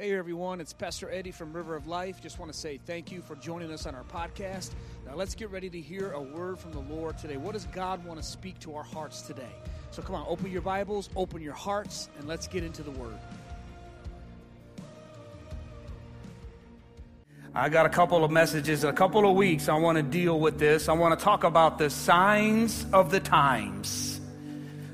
Hey everyone, it's Pastor Eddie from River of Life. Just want to say thank you for joining us on our podcast. Now let's get ready to hear a word from the Lord today. What does God want to speak to our hearts today? So come on, open your Bibles, open your hearts, and let's get into the word. I got a couple of messages, a couple of weeks. I want to deal with this. I want to talk about the signs of the times.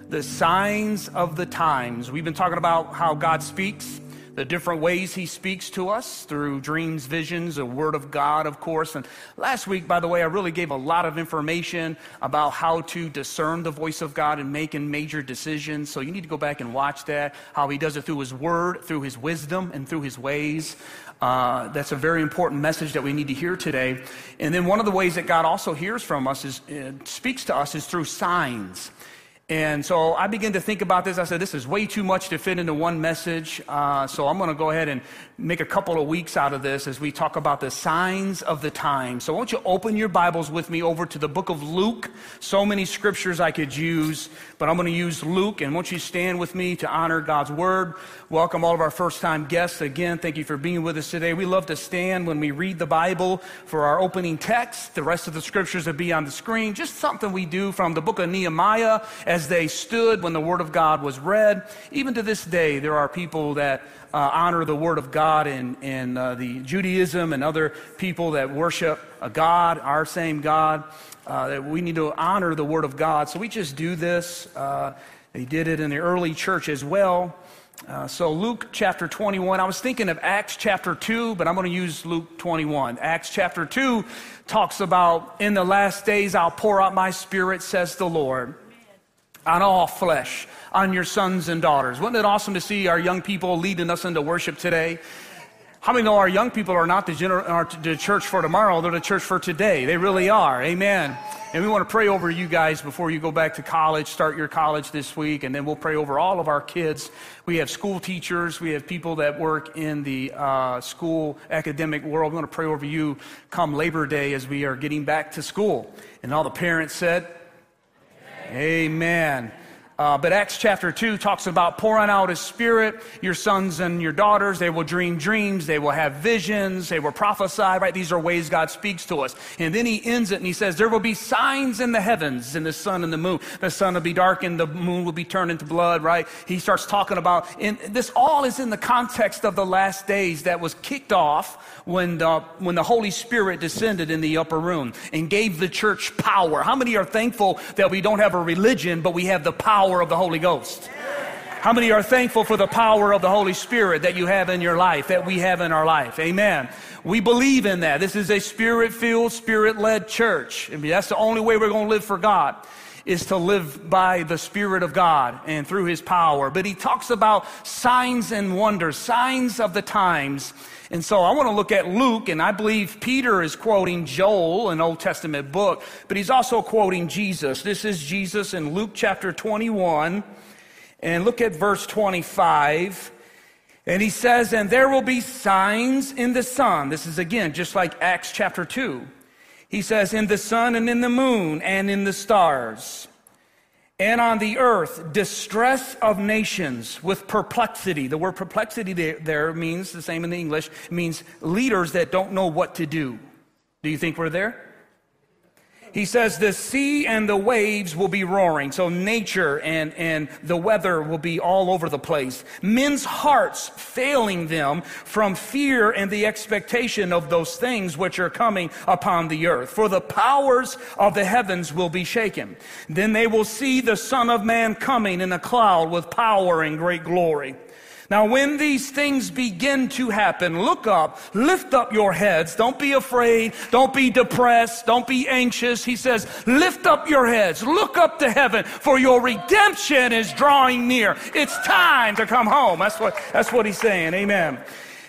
The signs of the times. We've been talking about how God speaks the different ways he speaks to us through dreams, visions, a word of God, of course. And last week, by the way, I really gave a lot of information about how to discern the voice of God and making major decisions. So you need to go back and watch that, how he does it through his word, through his wisdom, and through his ways. Uh, that's a very important message that we need to hear today. And then one of the ways that God also hears from us is, uh, speaks to us is through signs. And so I began to think about this. I said, this is way too much to fit into one message. Uh, so I'm going to go ahead and make a couple of weeks out of this as we talk about the signs of the time. So won't you open your Bibles with me over to the book of Luke? So many scriptures I could use, but I'm going to use Luke. And won't you stand with me to honor God's word? Welcome all of our first time guests. Again, thank you for being with us today. We love to stand when we read the Bible for our opening text. The rest of the scriptures will be on the screen. Just something we do from the book of Nehemiah as they stood when the Word of God was read. Even to this day, there are people that uh, honor the Word of God in, in uh, the Judaism and other people that worship a God, our same God. Uh, that we need to honor the Word of God. So we just do this. Uh, they did it in the early church as well. Uh, so, Luke chapter 21, I was thinking of Acts chapter 2, but I'm going to use Luke 21. Acts chapter 2 talks about, In the last days I'll pour out my spirit, says the Lord on all flesh, on your sons and daughters. Wasn't it awesome to see our young people leading us into worship today? How many know our young people are not the, gener- are the church for tomorrow, they're the church for today? They really are. Amen. And we want to pray over you guys before you go back to college, start your college this week, and then we'll pray over all of our kids. We have school teachers, we have people that work in the uh, school academic world. We want to pray over you come Labor Day as we are getting back to school. And all the parents said, Amen. Uh, but Acts chapter 2 talks about pouring out his spirit. Your sons and your daughters, they will dream dreams. They will have visions. They will prophesy, right? These are ways God speaks to us. And then he ends it and he says, There will be signs in the heavens, in the sun and the moon. The sun will be darkened, the moon will be turned into blood, right? He starts talking about, and this all is in the context of the last days that was kicked off when the, when the Holy Spirit descended in the upper room and gave the church power. How many are thankful that we don't have a religion, but we have the power of the Holy Ghost? How many are thankful for the power of the Holy Spirit that you have in your life, that we have in our life? Amen. We believe in that. This is a spirit filled, spirit led church. I mean, that's the only way we're going to live for God is to live by the Spirit of God and through His power. But he talks about signs and wonders, signs of the times. And so I want to look at Luke, and I believe Peter is quoting Joel, an Old Testament book, but he's also quoting Jesus. This is Jesus in Luke chapter 21. And look at verse 25. And he says, And there will be signs in the sun. This is again just like Acts chapter 2. He says, In the sun and in the moon and in the stars and on the earth distress of nations with perplexity. The word perplexity there, means the same in the English, means leaders that don't know what to do. Do you think we're there? He says the sea and the waves will be roaring. So nature and, and the weather will be all over the place. Men's hearts failing them from fear and the expectation of those things which are coming upon the earth. For the powers of the heavens will be shaken. Then they will see the Son of Man coming in a cloud with power and great glory. Now, when these things begin to happen, look up, lift up your heads. Don't be afraid. Don't be depressed. Don't be anxious. He says, lift up your heads. Look up to heaven for your redemption is drawing near. It's time to come home. That's what, that's what he's saying. Amen.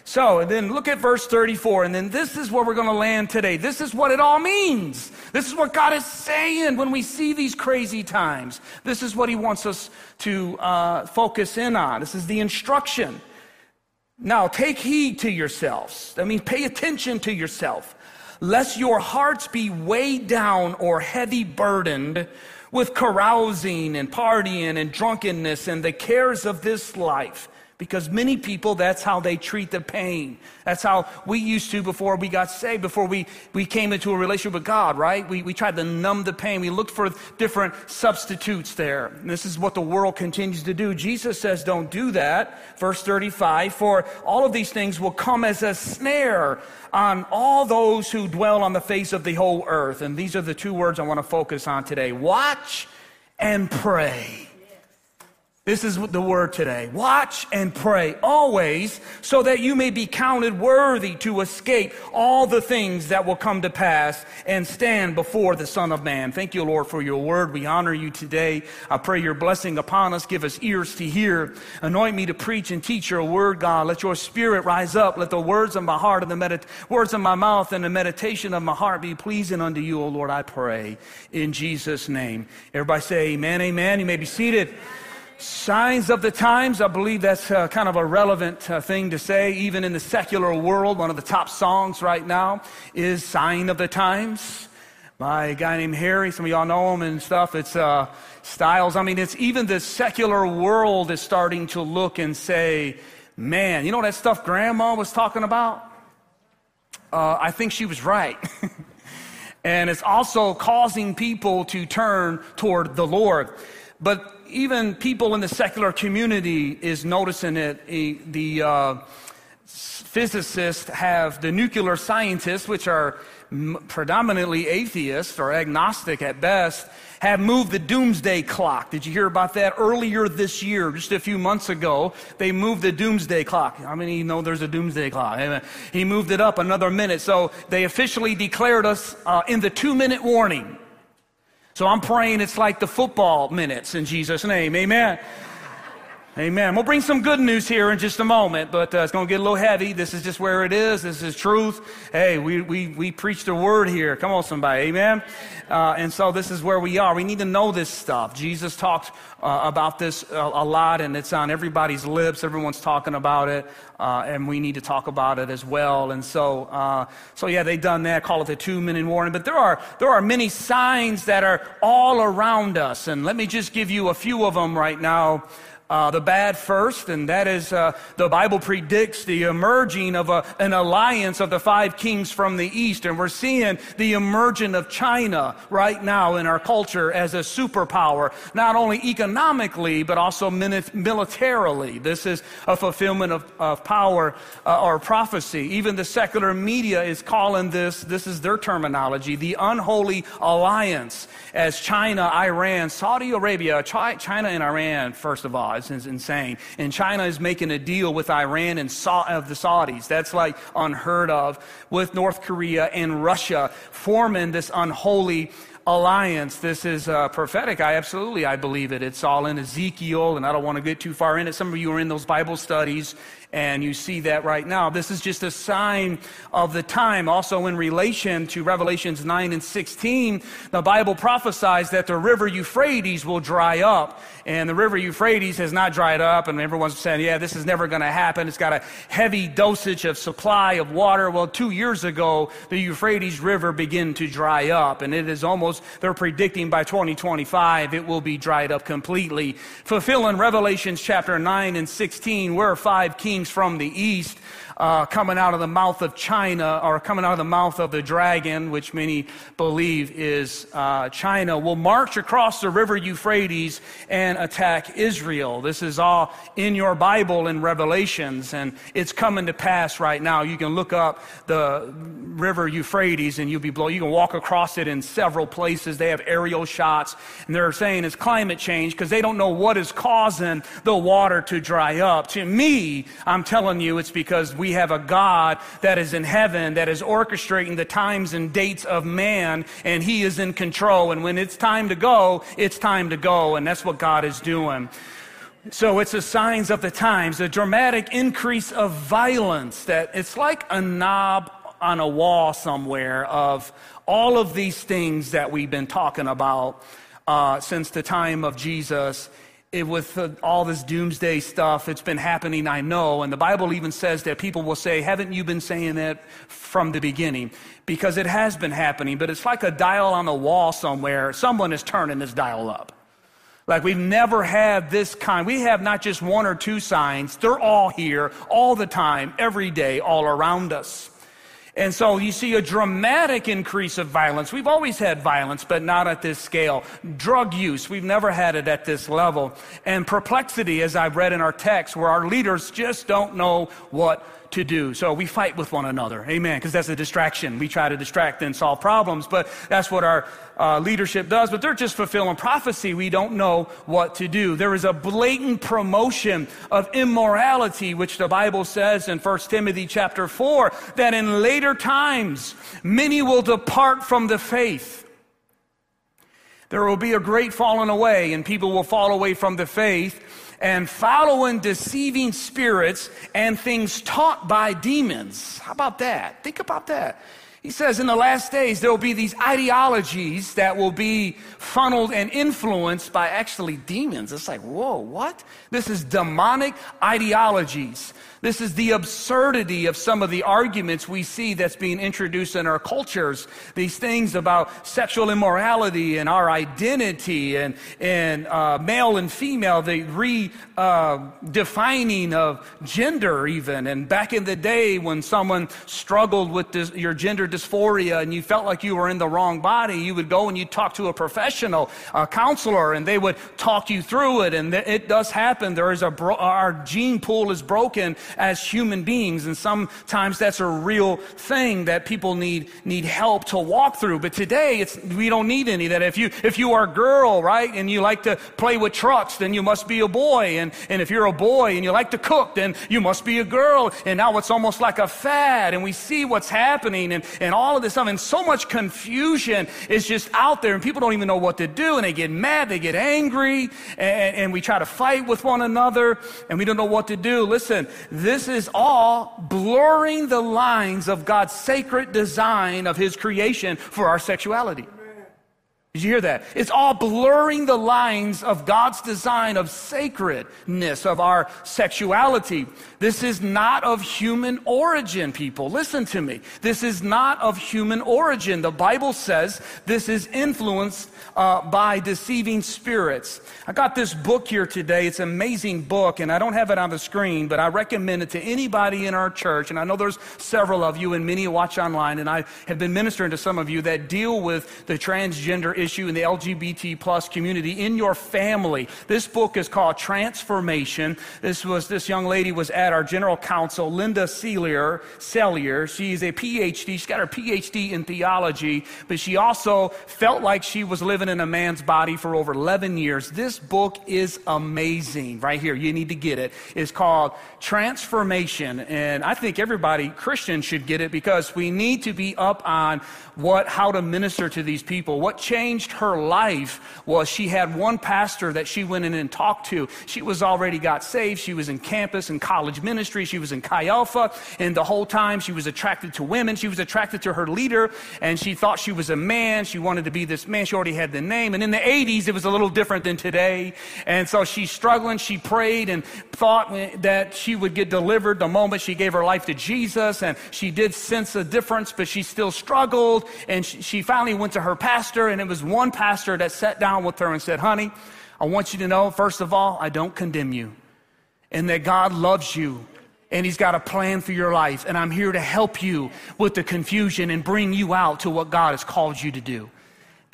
So, and then look at verse 34, and then this is where we're going to land today. This is what it all means. This is what God is saying when we see these crazy times. This is what He wants us to uh, focus in on. This is the instruction. Now, take heed to yourselves. I mean, pay attention to yourself, lest your hearts be weighed down or heavy burdened with carousing and partying and drunkenness and the cares of this life Because many people, that's how they treat the pain. That's how we used to before we got saved, before we, we came into a relationship with God, right? We, we tried to numb the pain. We looked for different substitutes there. And this is what the world continues to do. Jesus says, don't do that. Verse 35, for all of these things will come as a snare on all those who dwell on the face of the whole earth. And these are the two words I want to focus on today. Watch and pray. This is the word today. Watch and pray always so that you may be counted worthy to escape all the things that will come to pass and stand before the Son of Man. Thank you, Lord, for your word. We honor you today. I pray your blessing upon us. Give us ears to hear. Anoint me to preach and teach your word, God. Let your spirit rise up. Let the words of my heart and the medit- words of my mouth and the meditation of my heart be pleasing unto you, O Lord, I pray. In Jesus' name. Everybody say amen, amen. You may be seated. Signs of the times, I believe that's uh, kind of a relevant uh, thing to say, even in the secular world. One of the top songs right now is Sign of the Times by a guy named Harry. Some of y'all know him and stuff. It's uh, Styles. I mean, it's even the secular world is starting to look and say, man, you know that stuff grandma was talking about? Uh, I think she was right. and it's also causing people to turn toward the Lord. But even people in the secular community is noticing it. The uh, physicists have the nuclear scientists, which are predominantly atheists or agnostic at best, have moved the doomsday clock. Did you hear about that earlier this year? Just a few months ago, they moved the doomsday clock. How many know there's a doomsday clock? He moved it up another minute. So they officially declared us uh, in the two minute warning. So I'm praying it's like the football minutes in Jesus' name. Amen. Amen. We'll bring some good news here in just a moment, but uh, it's going to get a little heavy. This is just where it is. This is truth. Hey, we, we, we preach the word here. Come on, somebody. Amen. Uh, and so this is where we are. We need to know this stuff. Jesus talked uh, about this a, a, lot, and it's on everybody's lips. Everyone's talking about it, uh, and we need to talk about it as well. And so, uh, so yeah, they've done that. Call it the two-minute warning. But there are there are many signs that are all around us, and let me just give you a few of them right now uh, the bad first, and that is uh, the Bible predicts the emerging of a, an alliance of the five kings from the east. And we're seeing the emerging of China right now in our culture as a superpower, not only economically, but also militarily. This is a fulfillment of, of power uh, or prophecy. Even the secular media is calling this, this is their terminology, the unholy alliance as China, Iran, Saudi Arabia, China and Iran, first of all it's insane. And China is making a deal with Iran and Sa- of the Saudis. That's like unheard of. With North Korea and Russia forming this unholy alliance. This is uh, prophetic. I absolutely, I believe it. It's all in Ezekiel, and I don't want to get too far in it. Some of you are in those Bible studies, and you see that right now. This is just a sign of the time. Also, in relation to Revelations 9 and 16, the Bible prophesies that the river Euphrates will dry up. And the river Euphrates has not dried up, and everyone's saying, yeah, this is never going to happen. It's got a heavy dosage of supply of water. Well, two years ago, the Euphrates River began to dry up, and it is almost, they're predicting by 2025 it will be dried up completely. Fulfilling Revelations chapter 9 and 16, where five kings from the east uh, coming out of the mouth of China or coming out of the mouth of the dragon, which many believe is uh, China, will march across the river Euphrates and attack Israel. This is all in your Bible in Revelations, and it's coming to pass right now. You can look up the river Euphrates and you'll be blown. You can walk across it in several places. They have aerial shots, and they're saying it's climate change because they don't know what is causing the water to dry up. To me, I'm telling you, it's because we we have a God that is in heaven that is orchestrating the times and dates of man, and He is in control. And when it's time to go, it's time to go. And that's what God is doing. So it's the signs of the times, a dramatic increase of violence that it's like a knob on a wall somewhere of all of these things that we've been talking about uh, since the time of Jesus it, with uh, all this doomsday stuff, it's been happening, I know. And the Bible even says that people will say, Haven't you been saying that from the beginning? Because it has been happening, but it's like a dial on the wall somewhere. Someone is turning this dial up. Like we've never had this kind. We have not just one or two signs, they're all here all the time, every day, all around us. And so you see a dramatic increase of violence. We've always had violence, but not at this scale. Drug use, we've never had it at this level. And perplexity, as I've read in our text, where our leaders just don't know what to do. So we fight with one another. Amen. Because that's a distraction. We try to distract and solve problems, but that's what our uh, leadership does. But they're just fulfilling prophecy. We don't know what to do. There is a blatant promotion of immorality, which the Bible says in 1 Timothy chapter 4, that in later times many will depart from the faith. There will be a great falling away, and people will fall away from the faith and following deceiving spirits and things taught by demons. How about that? Think about that. He says in the last days there will be these ideologies that will be funneled and influenced by actually demons. It's like, whoa, what? This is demonic ideologies. This is the absurdity of some of the arguments we see that's being introduced in our cultures. These things about sexual immorality and our identity and, and uh, male and female, the redefining uh, of gender, even. And back in the day when someone struggled with your gender dysphoria and you felt like you were in the wrong body, you would go and you'd talk to a professional, a counselor, and they would talk you through it. And it does happen. There is a bro- our gene pool is broken as human beings. And sometimes that's a real thing that people need, need help to walk through. But today, it's, we don't need any that. If you, if you are a girl, right, and you like to play with trucks, then you must be a boy. And, and if you're a boy and you like to cook, then you must be a girl. And now it's almost like a fad. And we see what's happening and, and all of this stuff. And so much confusion is just out there. And people don't even know what to do. And they get mad, they get angry, and, and we try to fight with one another, and we don't know what to do. Listen, this is all blurring the lines of God's sacred design of His creation for our sexuality. Did you hear that? It's all blurring the lines of God's design of sacredness of our sexuality. This is not of human origin, people. Listen to me. This is not of human origin. The Bible says this is influenced uh, by deceiving spirits. I got this book here today. It's an amazing book, and I don't have it on the screen, but I recommend it to anybody in our church. And I know there's several of you, and many watch online, and I have been ministering to some of you that deal with the transgender issue issue in the LGBT plus community in your family. This book is called Transformation. This was, this young lady was at our general council, Linda Seiler, Seiler. She's a PhD. She's got her PhD in theology, but she also felt like she was living in a man's body for over 11 years. This book is amazing. Right here. You need to get it. It's called Transformation. And I think everybody, Christian, should get it because we need to be up on what, how to minister to these people. What changed her life was she had one pastor that she went in and talked to. She was already got saved. She was in campus and college ministry. She was in Chi Alpha. And the whole time she was attracted to women. She was attracted to her leader and she thought she was a man. She wanted to be this man. She already had the name. And in the 80s, it was a little different than today. And so she's struggling. She prayed and thought that she would get delivered the moment she gave her life to Jesus. And she did sense a difference, but she still struggled and she, she finally went to her pastor, and it was one pastor that sat down with her and said, Honey, I want you to know, first of all, I don't condemn you, and that God loves you and he's got a plan for your life and i'm here to help you with the confusion and bring you out to what god has called you to do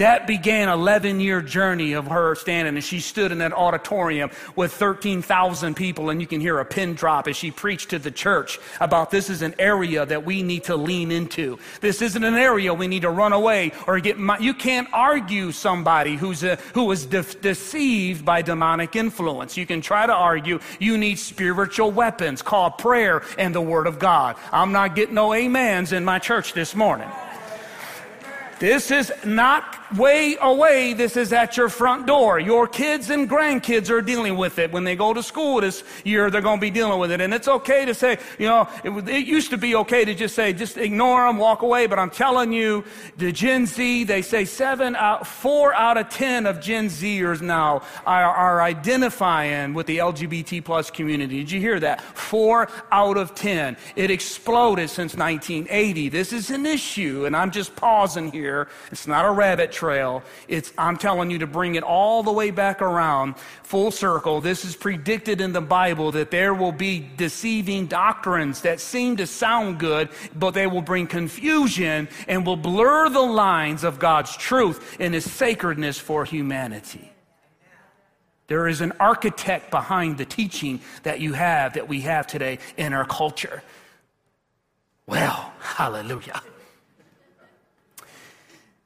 that began 11 year journey of her standing and she stood in that auditorium with 13,000 people and you can hear a pin drop as she preached to the church about this is an area that we need to lean into. This isn't an area we need to run away or get, you can't argue somebody who's a, who was de- deceived by demonic influence. You can try to argue you need spiritual weapons called prayer and the word of God. I'm not getting no amens in my church this morning. This is not way away. This is at your front door. Your kids and grandkids are dealing with it. When they go to school this year, they're going to be dealing with it. And it's okay to say, you know, it, it used to be okay to just say, just ignore them, walk away. But I'm telling you, the Gen Z, they say seven out, four out of ten of Gen Zers now are, are identifying with the LGBT plus community. Did you hear that? Four out of ten. It exploded since 1980. This is an issue, and I'm just pausing here. It's not a rabbit trail. It's, I'm telling you to bring it all the way back around, full circle. This is predicted in the Bible that there will be deceiving doctrines that seem to sound good, but they will bring confusion and will blur the lines of God's truth and his sacredness for humanity. There is an architect behind the teaching that you have, that we have today in our culture. Well, hallelujah.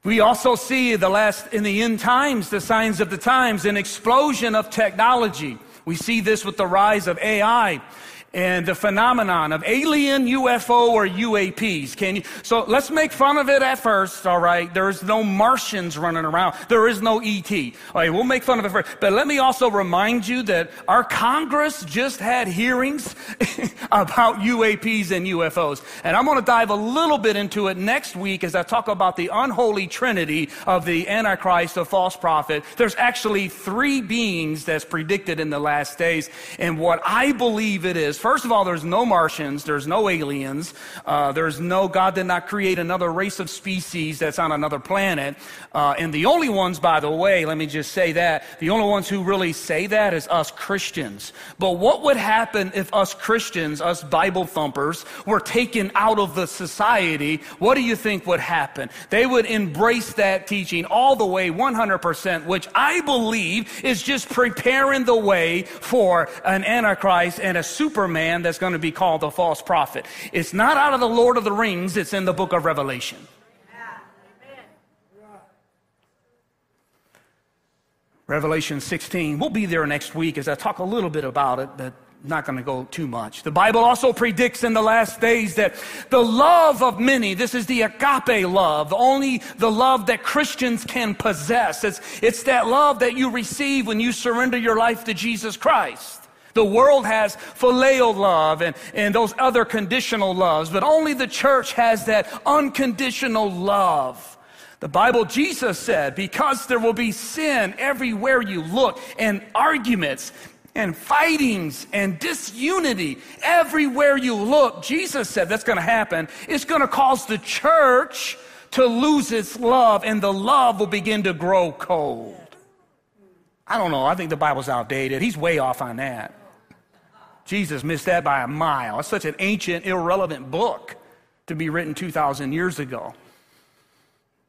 We also see the last, in the end times, the signs of the times, an explosion of technology. We see this with the rise of AI and the phenomenon of alien UFO or UAPs. Can you? So let's make fun of it at first, all right? There's no Martians running around. There is no ET. All right, we'll make fun of it first. But let me also remind you that our Congress just had hearings about UAPs and UFOs. And I'm going to dive a little bit into it next week as I talk about the unholy trinity of the Antichrist, the false prophet. There's actually three beings that's predicted in the last days. And what I believe it is, First of all, there's no Martians, there's no aliens, uh, there's no, God did not create another race of species that's on another planet. Uh, and the only ones, by the way, let me just say that, the only ones who really say that is us Christians. But what would happen if us Christians, us Bible thumpers, were taken out of the society? What do you think would happen? They would embrace that teaching all the way 100%, which I believe is just preparing the way for an Antichrist and a Superman man that's going to be called the false prophet. It's not out of the Lord of the Rings, it's in the book of Revelation. Revelation 16. We'll be there next week as I talk a little bit about it, but not going to go too much. The Bible also predicts in the last days that the love of many, this is the agape love, only the love that Christians can possess. It's, it's that love that you receive when you surrender your life to Jesus Christ. The world has phileo love and, and those other conditional loves, but only the church has that unconditional love. The Bible, Jesus said, because there will be sin everywhere you look, and arguments and fightings and disunity everywhere you look, Jesus said that's going to happen. It's going to cause the church to lose its love, and the love will begin to grow cold. I don't know. I think the Bible's outdated. He's way off on that. Jesus missed that by a mile. It's such an ancient, irrelevant book to be written 2,000 years ago.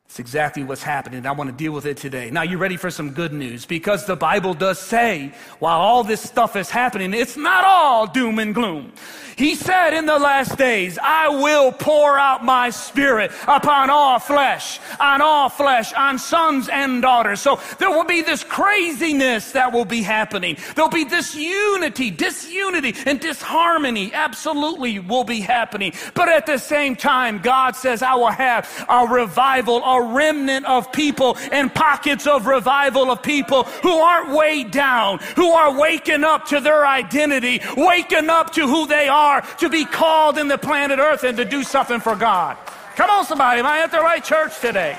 It's exactly what's happening. I want to deal with it today. Now, you ready for some good news? Because the Bible does say, while all this stuff is happening, it's not all doom and gloom. He said in the last days, I will pour out my spirit upon all flesh, on all flesh, on sons and daughters. So there will be this craziness that will be happening. There'll be this unity, disunity, and disharmony absolutely will be happening. But at the same time, God says, I will have a revival, a remnant of people and pockets of revival of people who aren't weighed down, who are waking up to their identity, waking up to who they are are to be called in the planet Earth and to do something for God. Come on, somebody. Am I at the right church today?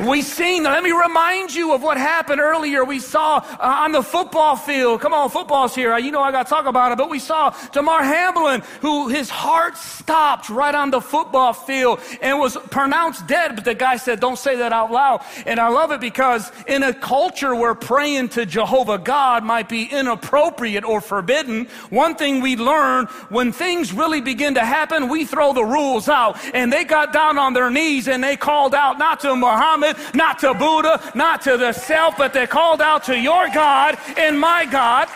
We seen, let me remind you of what happened earlier. We saw uh, on the football field, come on, football's here. You know I got to talk about it, but we saw Damar Hamlin, who his heart stopped right on the football field and was pronounced dead. But the guy said, don't say that out loud. And I love it because in a culture where praying to Jehovah God might be inappropriate or forbidden, one thing we learn when things really begin to happen, we throw the rules out. And they got down on their knees and they called out not to Muhammad, Not to Buddha, not to the self, but they called out to your God and my God.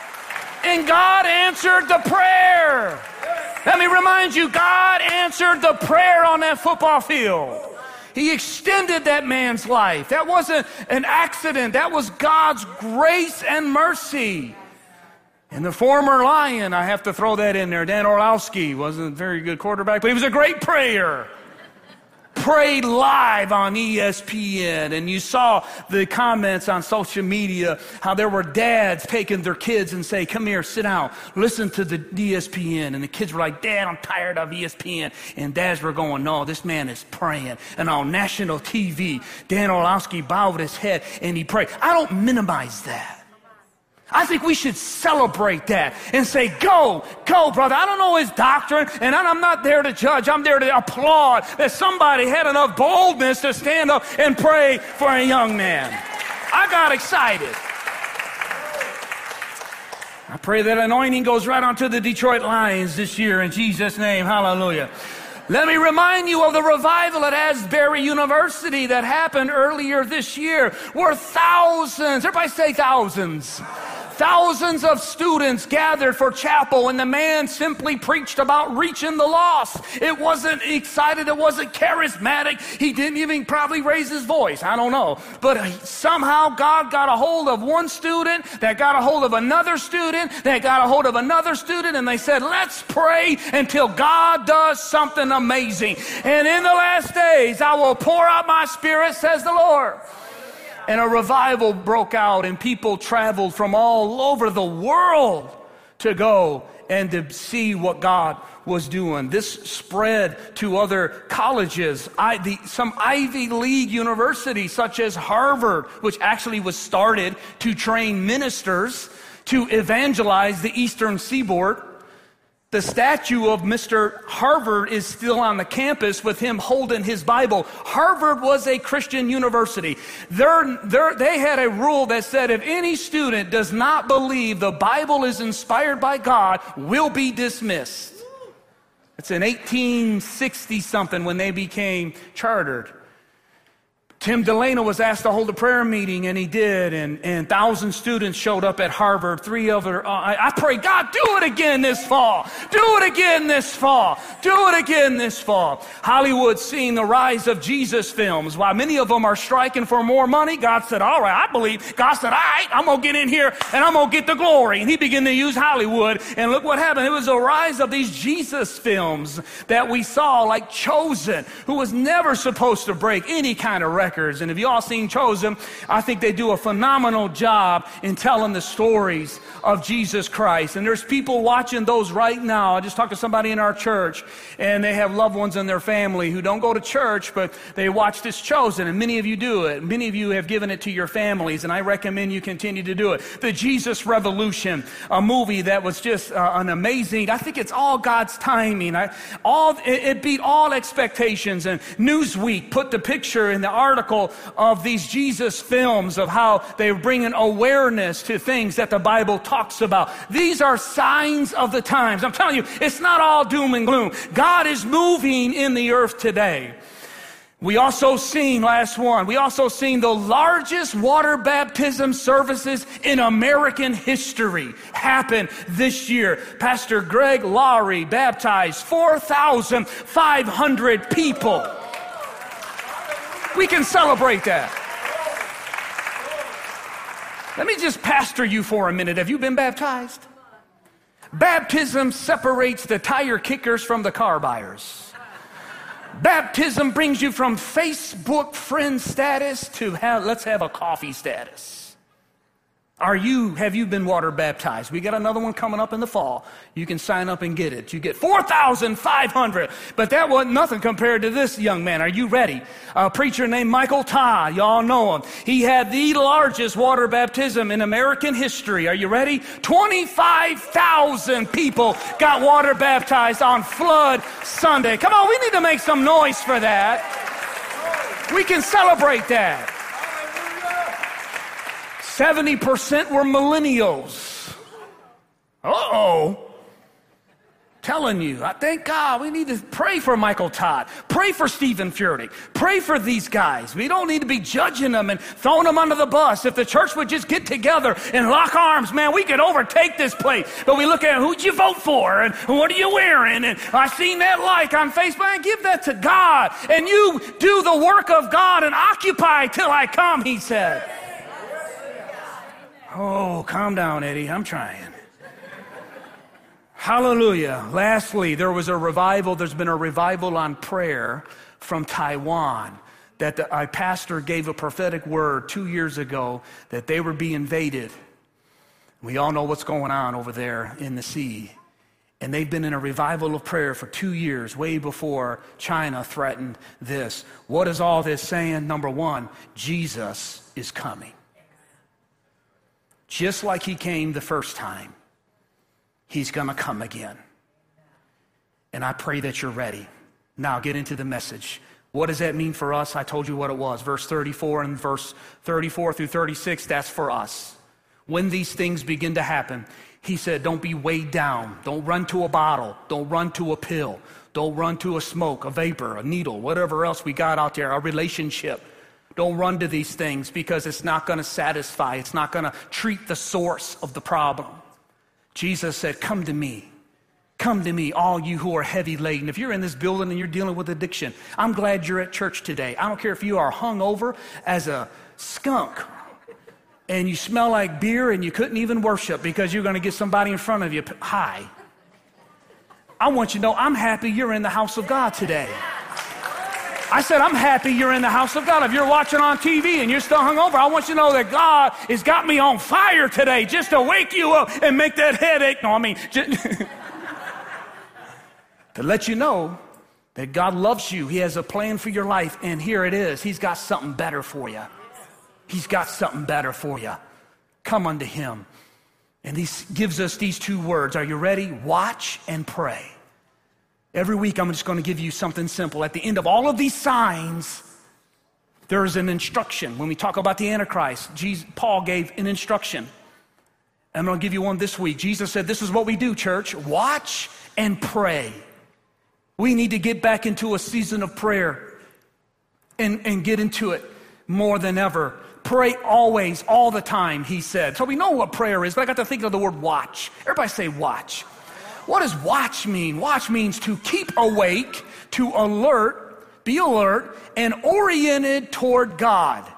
And God answered the prayer. Let me remind you, God answered the prayer on that football field. He extended that man's life. That wasn't an accident. That was God's grace and mercy. And the former lion, I have to throw that in there, Dan Orlovsky wasn't a very good quarterback, but he was a great prayer prayed live on ESPN, and you saw the comments on social media how there were dads taking their kids and say, Come here, sit down, listen to the ESPN. And the kids were like, Dad, I'm tired of ESPN. And dads were going, No, this man is praying. And on national TV, Dan Orlovsky bowed his head and he prayed. I don't minimize that. I think we should celebrate that and say, go, go, brother. I don't know his doctrine, and I'm not there to judge. I'm there to applaud that somebody had enough boldness to stand up and pray for a young man. I got excited. I pray that anointing goes right onto the Detroit Lions this year in Jesus' name. Hallelujah. Let me remind you of the revival at Asbury University that happened earlier this year, where thousands, everybody say thousands, Thousands of students gathered for chapel, and the man simply preached about reaching the lost. It wasn't excited, it wasn't charismatic. He didn't even probably raise his voice. I don't know. But somehow God got a hold of one student, that got a hold of another student, that got a hold of another student, and they said, Let's pray until God does something amazing. And in the last days, I will pour out my spirit, says the Lord and a revival broke out, and people traveled from all over the world to go and to see what God was doing. This spread to other colleges, I, the, some Ivy League universities, such as Harvard, which actually was started to train ministers to evangelize the eastern seaboard. The statue of Mr. Harvard is still on the campus with him holding his Bible. Harvard was a Christian university. They're, they're, they had a rule that said if any student does not believe the Bible is inspired by God, will be dismissed. It's in 1860 something when they became chartered. Tim Delano was asked to hold a prayer meeting, and he did, and, and thousand students showed up at Harvard. Three other, uh, I, I pray, God, do it again this fall. Do it again this fall. Do it again this fall. Hollywood seeing the rise of Jesus films. While many of them are striking for more money, God said, all right, I believe. God said, all right, I'm going to get in here and I'm going to get the glory. And he began to use Hollywood. And look what happened. It was the rise of these Jesus films that we saw, like Chosen, who was never supposed to break any kind of record records. And if you all seen Chosen, I think they do a phenomenal job in telling the stories of Jesus Christ. And there's people watching those right now. I just talked to somebody in our church, and they have loved ones in their family who don't go to church, but they watch this Chosen, and many of you do it. Many of you have given it to your families, and I recommend you continue to do it. The Jesus Revolution, a movie that was just uh, an amazing. I think it's all God's timing. I, all it, it beat all expectations. And Newsweek put the picture in the article of these Jesus films of how they are bringing awareness to things that the Bible talks about. These are signs of the times. I'm telling you, it's not all doom and gloom. God is moving in the earth today. We also seen, last one, we also seen the largest water baptism services in American history happen this year. Pastor Greg Laurie baptized 4,500 people. We can celebrate that. Let me just pastor you for a minute. Have you been baptized? Baptism separates the tire kickers from the car buyers. Baptism brings you from Facebook friend status to have, let's have a coffee status. Are you, have you been water baptized? We got another one coming up in the fall. You can sign up and get it. You get 4,500. But that wasn't nothing compared to this young man. Are you ready? A preacher named Michael Todd. Y'all know him. He had the largest water baptism in American history. Are you ready? 25,000 people got water baptized on Flood Sunday. Come on, we need to make some noise for that. We can celebrate that. 70% were millennials. Uh oh. Telling you, I thank God we need to pray for Michael Todd. Pray for Steven Furtick. Pray for these guys. We don't need to be judging them and throwing them under the bus. If the church would just get together and lock arms, man, we could overtake this place. But we look at who'd you vote for and what are you wearing? And I seen that like on Facebook. And give that to God. And you do the work of God and occupy till I come, he said. Oh, calm down, Eddie. I'm trying. Hallelujah. Lastly, there was a revival. There's been a revival on prayer from Taiwan that the, a pastor gave a prophetic word two years ago that they would be invaded. We all know what's going on over there in the sea. And they've been in a revival of prayer for two years, way before China threatened this. What is all this saying? Number one, Jesus is coming. Just like he came the first time, he's going to come again. And I pray that you're ready. Now, get into the message. What does that mean for us? I told you what it was. Verse 34 and verse 34 through 36, that's for us. When these things begin to happen, he said, Don't be weighed down. Don't run to a bottle. Don't run to a pill. Don't run to a smoke, a vapor, a needle, whatever else we got out there, a relationship. Don't run to these things because it's not going to satisfy. It's not going to treat the source of the problem. Jesus said, Come to me. Come to me, all you who are heavy laden. If you're in this building and you're dealing with addiction, I'm glad you're at church today. I don't care if you are hung over as a skunk and you smell like beer and you couldn't even worship because you're going to get somebody in front of you high. I want you to know I'm happy you're in the house of God today. I said, I'm happy you're in the house of God. If you're watching on TV and you're still hungover, I want you to know that God has got me on fire today just to wake you up and make that headache. No, I mean, to let you know that God loves you. He has a plan for your life, and here it is. He's got something better for you. He's got something better for you. Come unto Him. And He gives us these two words. Are you ready? Watch and pray. Every week, I'm just going to give you something simple. At the end of all of these signs, there is an instruction. When we talk about the Antichrist, Jesus, Paul gave an instruction. I'm going to give you one this week. Jesus said, This is what we do, church watch and pray. We need to get back into a season of prayer and, and get into it more than ever. Pray always, all the time, he said. So we know what prayer is, but I got to think of the word watch. Everybody say watch. What does watch mean? Watch means to keep awake, to alert, be alert, and oriented toward God.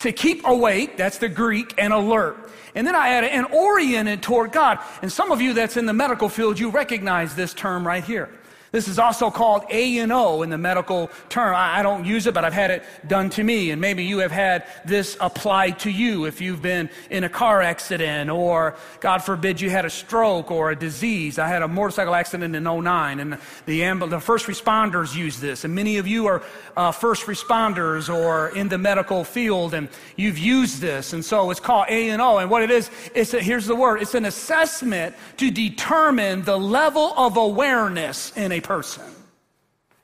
To keep awake, that's the Greek, and alert. And then I added, and oriented toward God. And some of you that's in the medical field, you recognize this term right here. This is also called A and O in the medical term. I, don't use it, but I've had it done to me. And maybe you have had this applied to you if you've been in a car accident or, God forbid, you had a stroke or a disease. I had a motorcycle accident in 09, and the, amb- the first responders use this. And many of you are uh, first responders or in the medical field, and you've used this. And so it's called A and O. And what it is, it's a, here's the word it's an assessment to determine the level of awareness in a person.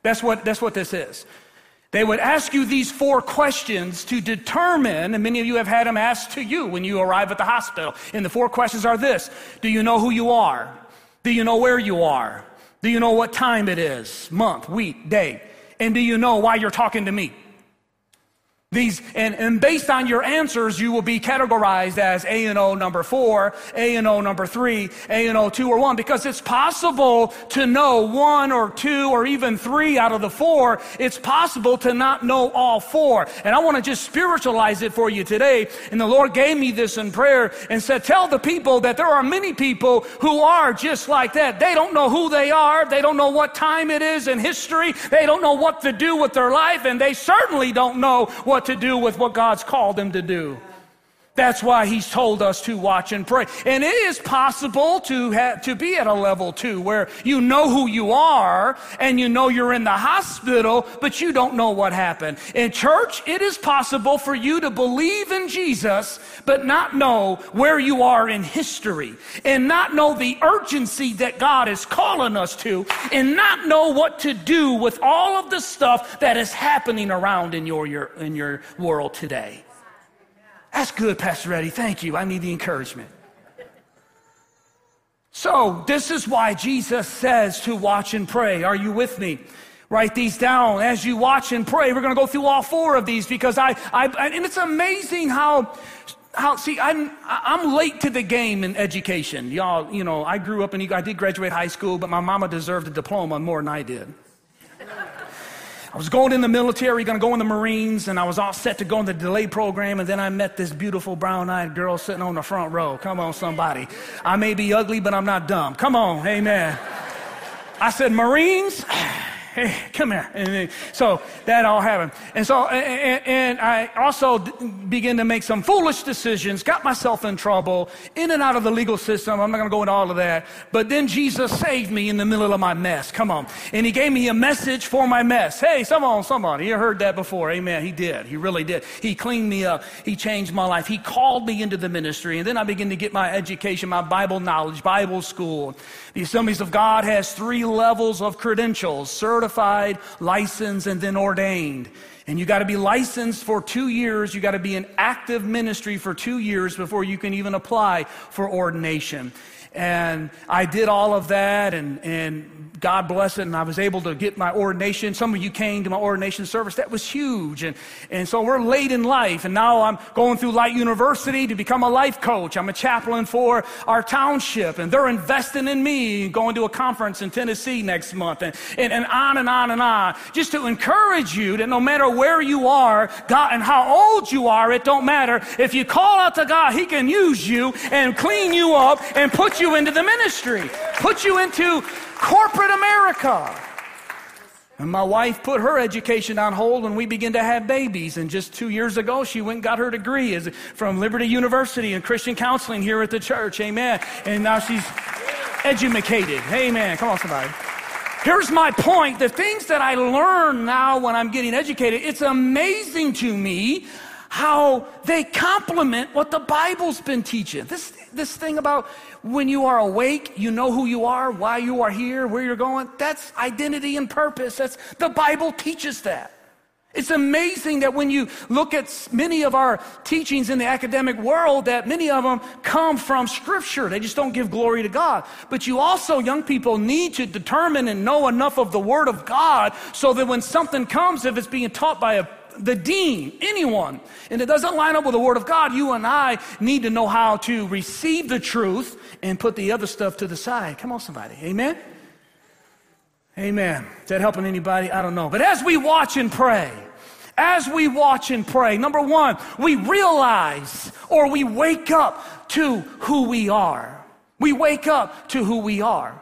That's what, that's what this is. They would ask you these four questions to determine, and many of you have had them asked to you when you arrive at the hospital. And the four questions are this Do you know who you are? Do you know where you are? Do you know what time it is? Month, week, day? And do you know why you're talking to me? These, and, and based on your answers, you will be categorized as A and O number four, A and O number three, A and O two or one, because it's possible to know one or two or even three out of the four. It's possible to not know all four. And I want to just spiritualize it for you today. And the Lord gave me this in prayer and said, tell the people that there are many people who are just like that. They don't know who they are. They don't know what time it is in history. They don't know what to do with their life. And they certainly don't know what what to do with what God's called them to do. That's why he's told us to watch and pray. And it is possible to have, to be at a level two where you know who you are and you know you're in the hospital, but you don't know what happened. In church, it is possible for you to believe in Jesus, but not know where you are in history and not know the urgency that God is calling us to and not know what to do with all of the stuff that is happening around in your, your in your world today. That's good, Pastor Eddie. Thank you. I need the encouragement. So, this is why Jesus says to watch and pray. Are you with me? Write these down as you watch and pray. We're going to go through all four of these because I, I, and it's amazing how, how, see, I'm, I'm late to the game in education. Y'all, you know, I grew up in, I did graduate high school, but my mama deserved a diploma more than I did. I was going in the military, going to go in the Marines, and I was all set to go in the delay program, and then I met this beautiful brown eyed girl sitting on the front row. Come on, somebody. I may be ugly, but I'm not dumb. Come on, amen. I said, Marines? Hey, come here. And so that all happened. And so, and, and I also began to make some foolish decisions, got myself in trouble, in and out of the legal system. I'm not going to go into all of that. But then Jesus saved me in the middle of my mess. Come on. And he gave me a message for my mess. Hey, come on, somebody. You heard that before. Amen. He did. He really did. He cleaned me up. He changed my life. He called me into the ministry. And then I began to get my education, my Bible knowledge, Bible school. The Assemblies of God has three levels of credentials certified, licensed, and then ordained. And you got to be licensed for two years. You got to be in active ministry for two years before you can even apply for ordination. And I did all of that, and, and God bless it, and I was able to get my ordination. Some of you came to my ordination service. That was huge. And, and so we're late in life, and now I'm going through Light University to become a life coach. I'm a chaplain for our township, and they're investing in me, going to a conference in Tennessee next month, and, and, and on and on and on. Just to encourage you that no matter where you are, God, and how old you are, it don't matter. If you call out to God, He can use you and clean you up and put you into the ministry, put you into corporate America. And my wife put her education on hold when we began to have babies. And just two years ago, she went and got her degree from Liberty University in Christian counseling here at the church. Amen. And now she's educated. Amen. Come on, somebody. Here's my point. The things that I learn now when I'm getting educated, it's amazing to me how they complement what the Bible's been teaching. This, this thing about when you are awake, you know who you are, why you are here, where you're going. That's identity and purpose. That's the Bible teaches that. It's amazing that when you look at many of our teachings in the academic world, that many of them come from Scripture. They just don't give glory to God. But you also, young people, need to determine and know enough of the Word of God so that when something comes, if it's being taught by a the dean, anyone, and it doesn't line up with the Word of God, you and I need to know how to receive the truth and put the other stuff to the side. Come on, somebody. Amen? Amen. Is that helping anybody? I don't know. But as we watch and pray, as we watch and pray, number one, we realize or we wake up to who we are. We wake up to who we are.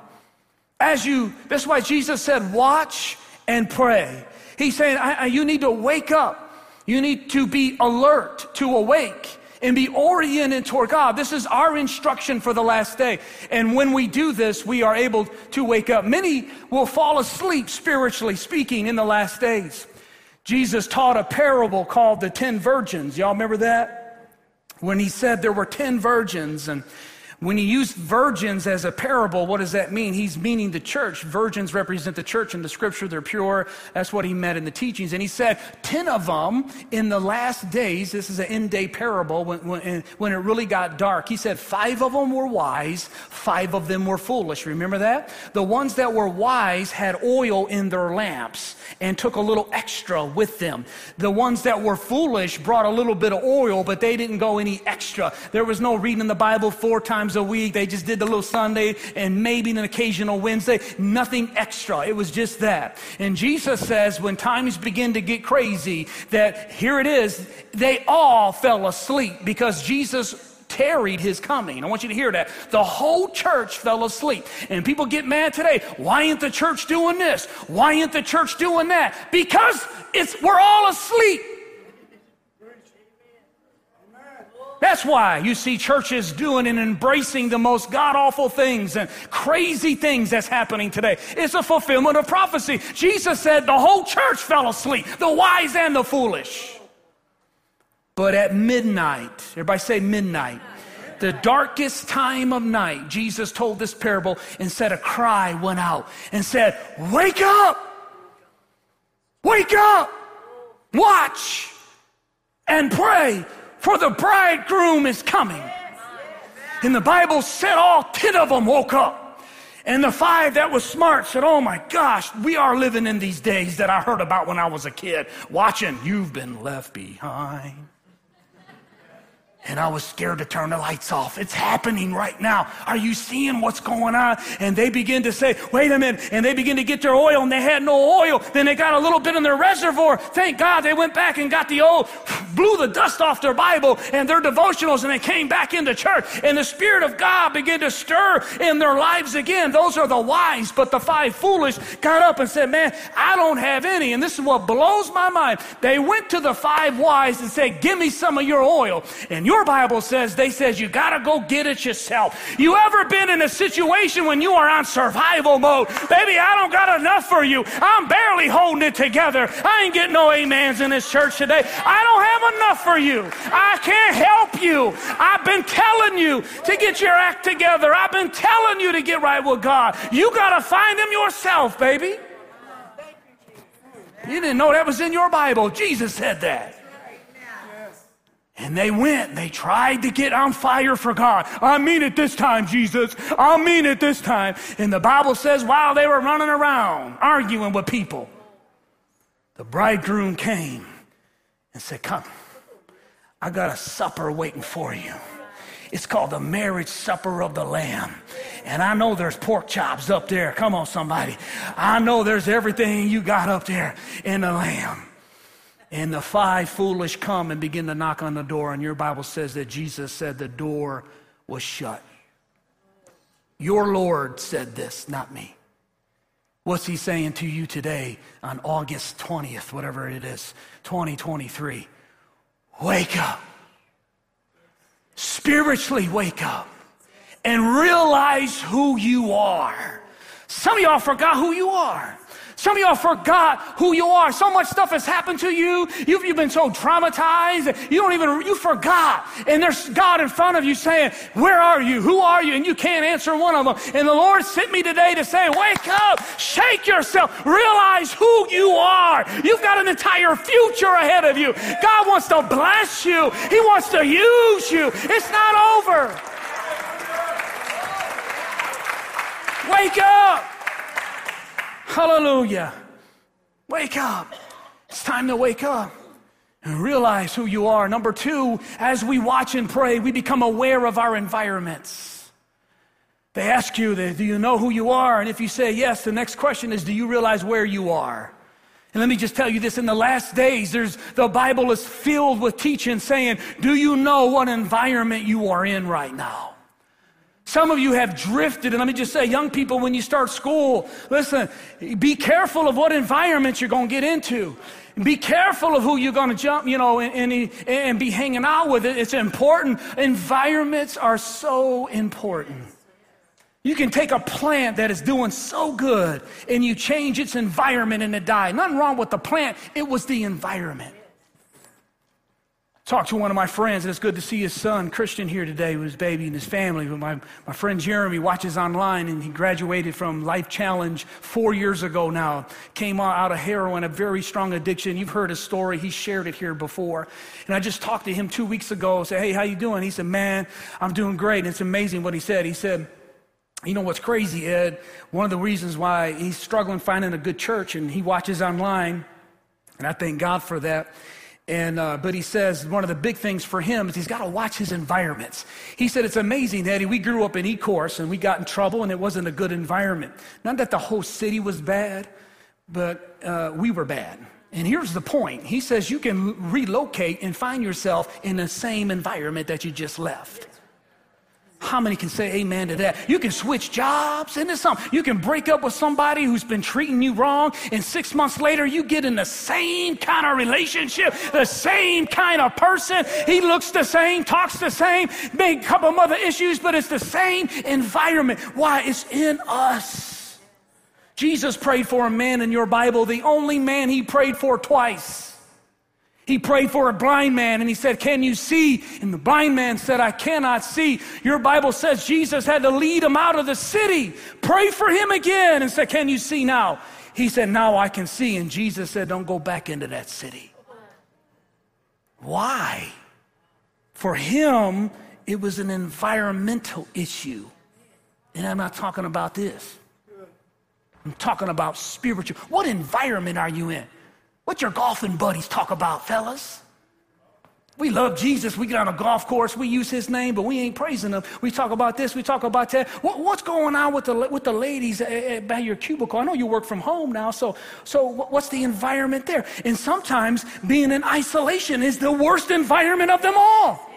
As you, that's why Jesus said, watch and pray. He's saying, I, I, you need to wake up. You need to be alert, to awake, and be oriented toward God. This is our instruction for the last day. And when we do this, we are able to wake up. Many will fall asleep, spiritually speaking, in the last days. Jesus taught a parable called the ten virgins. Y'all remember that? When he said there were ten virgins and when he used virgins as a parable, what does that mean? He's meaning the church. Virgins represent the church in the scripture. They're pure. That's what he meant in the teachings. And he said, 10 of them in the last days, this is an end day parable, when, when, when it really got dark. He said, five of them were wise, five of them were foolish. Remember that? The ones that were wise had oil in their lamps and took a little extra with them. The ones that were foolish brought a little bit of oil, but they didn't go any extra. There was no reading the Bible four times times a week. They just did the little Sunday and maybe an occasional Wednesday. Nothing extra. It was just that. And Jesus says when times begin to get crazy, that here it is, they all fell asleep because Jesus tarried his coming. I want you to hear that. The whole church fell asleep. And people get mad today. Why ain't the church doing this? Why ain't the church doing that? Because it's we're all asleep. That's why you see churches doing and embracing the most god awful things and crazy things that's happening today. It's a fulfillment of prophecy. Jesus said the whole church fell asleep, the wise and the foolish. But at midnight, everybody say midnight, the darkest time of night, Jesus told this parable and said a cry went out and said, Wake up! Wake up! Watch and pray for the bridegroom is coming. And the Bible said all 10 of them woke up. And the five that was smart said, Oh my gosh, we are living in these days that I heard about when I was a kid. Watching, you've been left behind. And I was scared to turn the lights off. It's happening right now. Are you seeing what's going on? And they begin to say, wait a minute. And they begin to get their oil and they had no oil. Then they got a little bit in their reservoir. Thank God they went back and got the oil, blew the dust off their Bible and their devotionals and they came back into church. And the Spirit of God began to stir in their lives again. Those are the wise, but the five foolish got up and said, man, I don't have any. And this is what blows my mind. They went to the five wise and said, give me some of your oil. And your Bible says, they says, you got to go get it yourself. You ever been in a situation when you are on survival mode? Baby, I don't got enough for you. I'm barely holding it together. I ain't getting no amens in this church today. I don't have enough for you. I can't help you. I've been telling you to get your act together. I've been telling you to get right with God. You got to find him yourself, baby. You didn't know that was in your Bible. Jesus said that. And they went, they tried to get on fire for God. I mean it this time, Jesus. I mean it this time. And the Bible says while they were running around arguing with people, the bridegroom came and said, Come, I got a supper waiting for you. It's called the marriage supper of the Lamb. And I know there's pork chops up there. Come on, somebody. I know there's everything you got up there in the Lamb. And the five foolish come and begin to knock on the door. And your Bible says that Jesus said the door was shut. Your Lord said this, not me. What's he saying to you today on August 20th, whatever it is, 2023? Wake up. Spiritually wake up and realize who you are. Some of y'all forgot who you are. Some of y'all forgot who you are. So much stuff has happened to you. You've, you've been so traumatized. You don't even, you forgot. And there's God in front of you saying, where are you? Who are you? And you can't answer one of them. And the Lord sent me today to say, wake up, shake yourself, realize who you are. You've got an entire future ahead of you. God wants to bless you. He wants to use you. It's not over. Wake up. Hallelujah. Wake up. It's time to wake up and realize who you are. Number two, as we watch and pray, we become aware of our environments. They ask you, do you know who you are? And if you say yes, the next question is, do you realize where you are? And let me just tell you this in the last days, there's, the Bible is filled with teaching saying, do you know what environment you are in right now? Some of you have drifted, and let me just say, young people, when you start school, listen, be careful of what environment you're going to get into. Be careful of who you're going to jump, you know, and, and, and be hanging out with. It. It's important. Environments are so important. You can take a plant that is doing so good and you change its environment and it dies. Nothing wrong with the plant, it was the environment. Talked to one of my friends, and it's good to see his son, Christian, here today with his baby and his family. But my, my friend Jeremy watches online, and he graduated from Life Challenge four years ago now. Came out of heroin, a very strong addiction. You've heard his story. He shared it here before. And I just talked to him two weeks ago. I said, hey, how you doing? He said, man, I'm doing great. And it's amazing what he said. He said, you know what's crazy, Ed? One of the reasons why he's struggling finding a good church, and he watches online, and I thank God for that and, uh, but he says one of the big things for him is he's got to watch his environments. He said, It's amazing, Eddie. We grew up in Ecorse and we got in trouble and it wasn't a good environment. Not that the whole city was bad, but uh, we were bad. And here's the point He says you can relocate and find yourself in the same environment that you just left. How many can say amen to that? You can switch jobs into something. You can break up with somebody who's been treating you wrong, and six months later, you get in the same kind of relationship, the same kind of person. He looks the same, talks the same, may a couple of other issues, but it's the same environment. Why? It's in us. Jesus prayed for a man in your Bible, the only man he prayed for twice. He prayed for a blind man and he said, Can you see? And the blind man said, I cannot see. Your Bible says Jesus had to lead him out of the city. Pray for him again and said, Can you see now? He said, Now I can see. And Jesus said, Don't go back into that city. Why? For him, it was an environmental issue. And I'm not talking about this. I'm talking about spiritual. What environment are you in? What your golfing buddies talk about, fellas? We love Jesus. We get on a golf course. We use his name, but we ain't praising him. We talk about this. We talk about that. What, what's going on with the, with the ladies by your cubicle? I know you work from home now, so, so what's the environment there? And sometimes being in isolation is the worst environment of them all.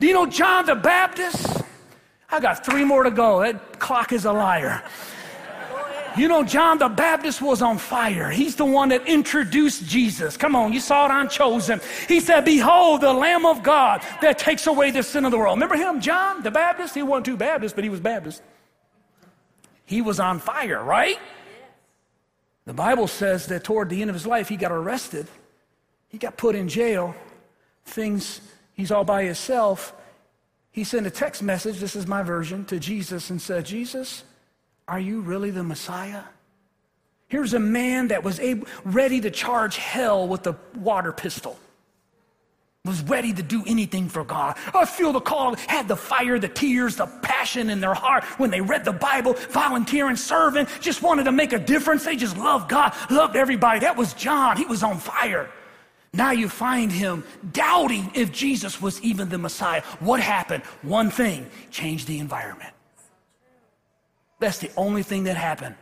Do you know John the Baptist? I got three more to go. That clock is a liar. You know, John the Baptist was on fire. He's the one that introduced Jesus. Come on, you saw it on Chosen. He said, Behold, the Lamb of God that takes away the sin of the world. Remember him, John the Baptist? He wasn't too Baptist, but he was Baptist. He was on fire, right? The Bible says that toward the end of his life, he got arrested, he got put in jail. Things, he's all by himself. He sent a text message, this is my version, to Jesus and said, Jesus, are you really the Messiah? Here's a man that was able, ready to charge hell with a water pistol. Was ready to do anything for God. I feel the call, had the fire, the tears, the passion in their heart when they read the Bible, volunteering, serving, just wanted to make a difference. They just loved God, loved everybody. That was John. He was on fire. Now you find him doubting if Jesus was even the Messiah. What happened? One thing changed the environment. That's the only thing that happened.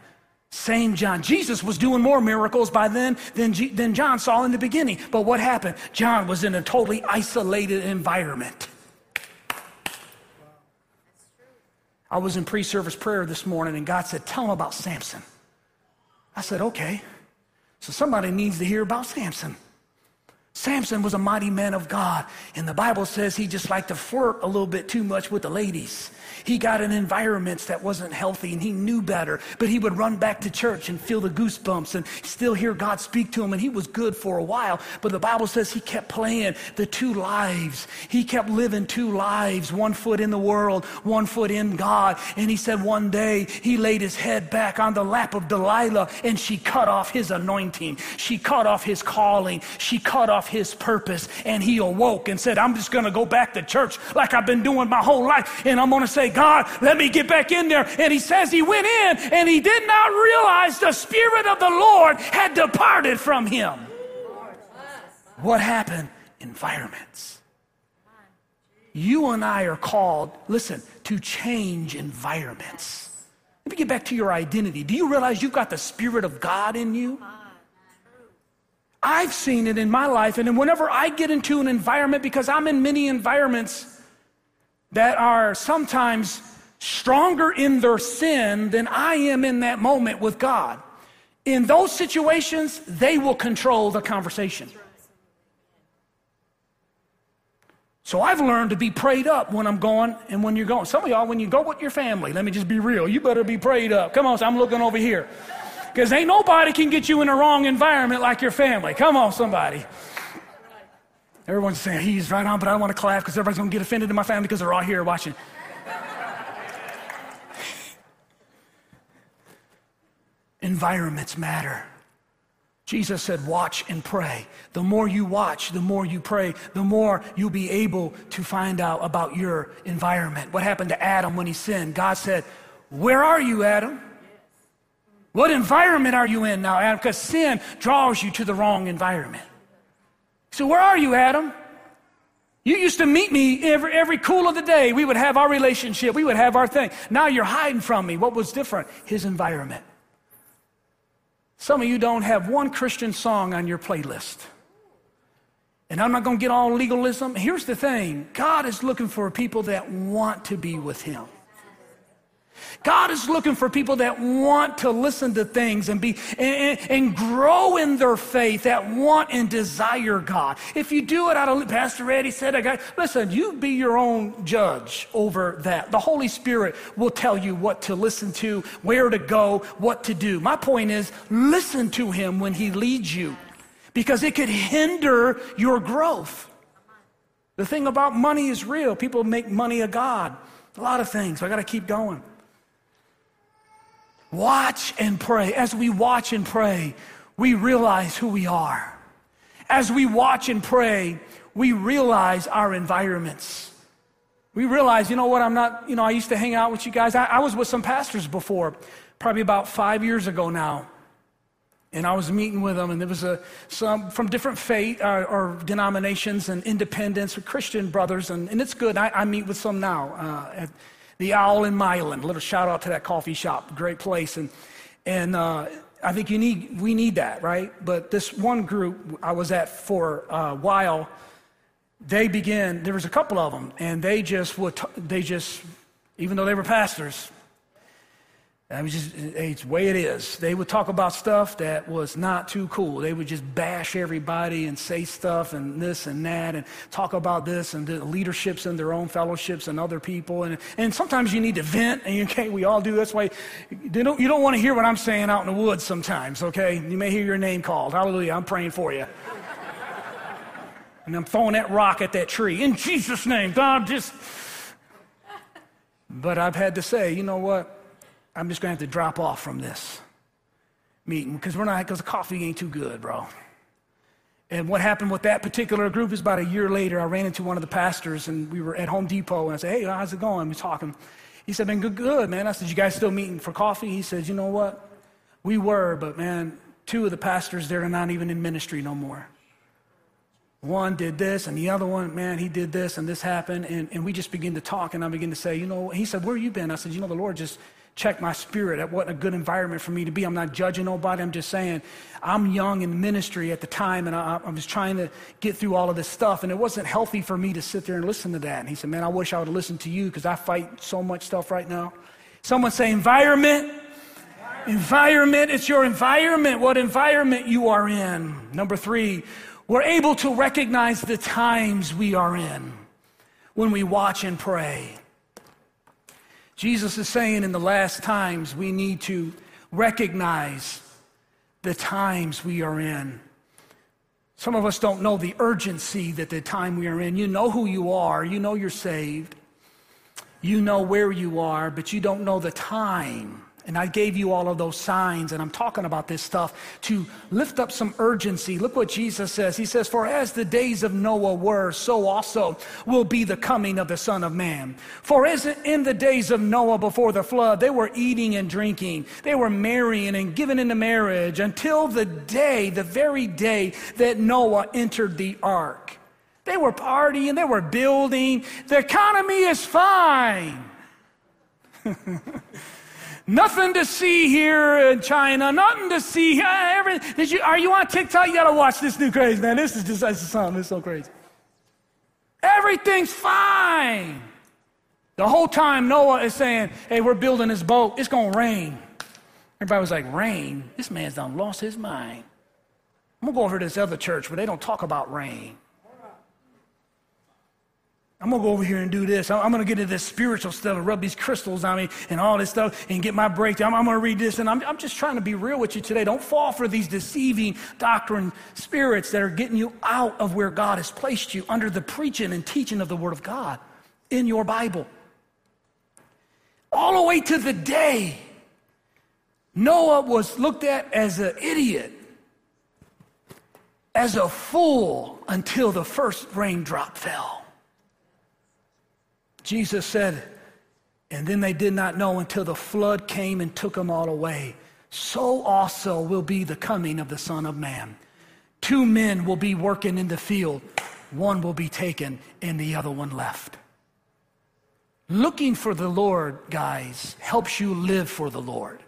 Same John. Jesus was doing more miracles by then than, G- than John saw in the beginning. But what happened? John was in a totally isolated environment. I was in pre service prayer this morning, and God said, Tell him about Samson. I said, Okay. So somebody needs to hear about Samson. Samson was a mighty man of God, and the Bible says he just liked to flirt a little bit too much with the ladies. He got in environments that wasn't healthy and he knew better, but he would run back to church and feel the goosebumps and still hear God speak to him. And he was good for a while, but the Bible says he kept playing the two lives. He kept living two lives, one foot in the world, one foot in God. And he said one day he laid his head back on the lap of Delilah and she cut off his anointing. She cut off his calling. She cut off his purpose. And he awoke and said, I'm just going to go back to church like I've been doing my whole life. And I'm going to say, God, let me get back in there. And he says he went in and he did not realize the Spirit of the Lord had departed from him. What happened? Environments. You and I are called, listen, to change environments. Let me get back to your identity. Do you realize you've got the Spirit of God in you? I've seen it in my life, and whenever I get into an environment, because I'm in many environments, that are sometimes stronger in their sin than I am in that moment with God. In those situations, they will control the conversation. So I've learned to be prayed up when I'm going and when you're going. Some of y'all, when you go with your family, let me just be real, you better be prayed up. Come on, so I'm looking over here. Because ain't nobody can get you in a wrong environment like your family. Come on, somebody. Everyone's saying he's right on, but I don't want to clap because everybody's going to get offended in my family because they're all here watching. Environments matter. Jesus said, Watch and pray. The more you watch, the more you pray, the more you'll be able to find out about your environment. What happened to Adam when he sinned? God said, Where are you, Adam? What environment are you in now, Adam? Because sin draws you to the wrong environment. So, where are you, Adam? You used to meet me every, every cool of the day. We would have our relationship, we would have our thing. Now you're hiding from me. What was different? His environment. Some of you don't have one Christian song on your playlist. And I'm not going to get all legalism. Here's the thing God is looking for people that want to be with Him. God is looking for people that want to listen to things and be and, and, grow in their faith, that want and desire God. If you do it out of Pastor Eddie said, I got, listen, you be your own judge over that. The Holy Spirit will tell you what to listen to, where to go, what to do. My point is, listen to him when he leads you because it could hinder your growth. The thing about money is real. People make money a God. A lot of things. I got to keep going. Watch and pray. As we watch and pray, we realize who we are. As we watch and pray, we realize our environments. We realize, you know what, I'm not, you know, I used to hang out with you guys. I, I was with some pastors before, probably about five years ago now. And I was meeting with them, and there was a, some from different faith uh, or denominations and independents, or Christian brothers, and, and it's good. I, I meet with some now uh, at the Owl in Milan. Little shout out to that coffee shop, great place. And, and uh, I think you need, we need that, right? But this one group I was at for a while, they began, there was a couple of them, and they just would, they just, even though they were pastors, I just, it's the way it is. They would talk about stuff that was not too cool. They would just bash everybody and say stuff and this and that and talk about this and the leaderships in their own fellowships and other people. And, and sometimes you need to vent, and okay, we all do. That's why you don't, you don't want to hear what I'm saying out in the woods sometimes, okay? You may hear your name called. Hallelujah, I'm praying for you. and I'm throwing that rock at that tree. In Jesus' name, God, just. But I've had to say, you know what? I'm just going to have to drop off from this meeting because we're not, because the coffee ain't too good, bro. And what happened with that particular group is about a year later, I ran into one of the pastors and we were at Home Depot and I said, Hey, how's it going? We're talking. He said, Man, good, good, man. I said, You guys still meeting for coffee? He said, You know what? We were, but man, two of the pastors there are not even in ministry no more. One did this, and the other one, man, he did this, and this happened. And, and we just begin to talk, and I begin to say, You know, he said, Where you been? I said, You know, the Lord just check my spirit. at wasn't a good environment for me to be. I'm not judging nobody. I'm just saying I'm young in ministry at the time, and I, I was trying to get through all of this stuff, and it wasn't healthy for me to sit there and listen to that. And he said, Man, I wish I would have listened to you because I fight so much stuff right now. Someone say, Environment. Environment, it's your environment, what environment you are in. Number three, we're able to recognize the times we are in when we watch and pray. Jesus is saying in the last times we need to recognize the times we are in. Some of us don't know the urgency that the time we are in. You know who you are, you know you're saved, you know where you are, but you don't know the time. And I gave you all of those signs, and I'm talking about this stuff to lift up some urgency. Look what Jesus says. He says, For as the days of Noah were, so also will be the coming of the Son of Man. For as in the days of Noah before the flood, they were eating and drinking, they were marrying and giving into marriage until the day, the very day that Noah entered the ark. They were partying, they were building. The economy is fine. Nothing to see here in China. Nothing to see here. Every, did you, are you on TikTok? You got to watch this new craze, man. This is just this is something. It's so crazy. Everything's fine. The whole time Noah is saying, hey, we're building this boat. It's to rain. Everybody was like, rain? This man's done lost his mind. I'm to go over to this other church where they don't talk about rain. I'm gonna go over here and do this. I'm gonna get into this spiritual stuff and rub these crystals on me and all this stuff and get my breakthrough. I'm, I'm gonna read this. And I'm, I'm just trying to be real with you today. Don't fall for these deceiving doctrine spirits that are getting you out of where God has placed you under the preaching and teaching of the Word of God in your Bible. All the way to the day Noah was looked at as an idiot, as a fool, until the first raindrop fell. Jesus said, and then they did not know until the flood came and took them all away. So also will be the coming of the Son of Man. Two men will be working in the field, one will be taken, and the other one left. Looking for the Lord, guys, helps you live for the Lord.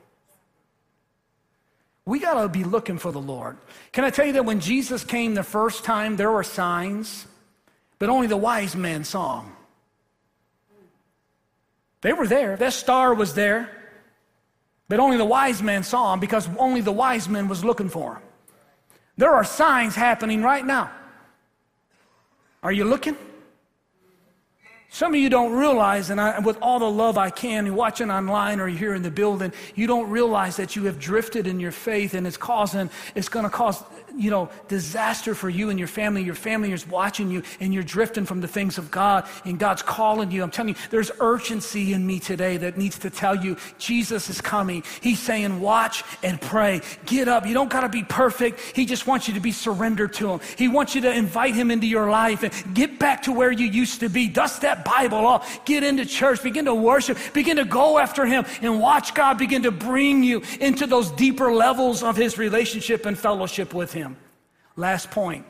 We got to be looking for the Lord. Can I tell you that when Jesus came the first time, there were signs, but only the wise men saw them. They were there. That star was there. But only the wise men saw him because only the wise men was looking for him. There are signs happening right now. Are you looking? Some of you don't realize, and I, with all the love I can, watching online or here in the building, you don't realize that you have drifted in your faith and it's causing, it's going to cause you know, disaster for you and your family. Your family is watching you and you're drifting from the things of God and God's calling you. I'm telling you, there's urgency in me today that needs to tell you Jesus is coming. He's saying, watch and pray. Get up. You don't got to be perfect. He just wants you to be surrendered to Him. He wants you to invite Him into your life and get back to where you used to be. Dust that Bible off. Get into church, begin to worship, begin to go after Him, and watch God begin to bring you into those deeper levels of His relationship and fellowship with Him. Last point.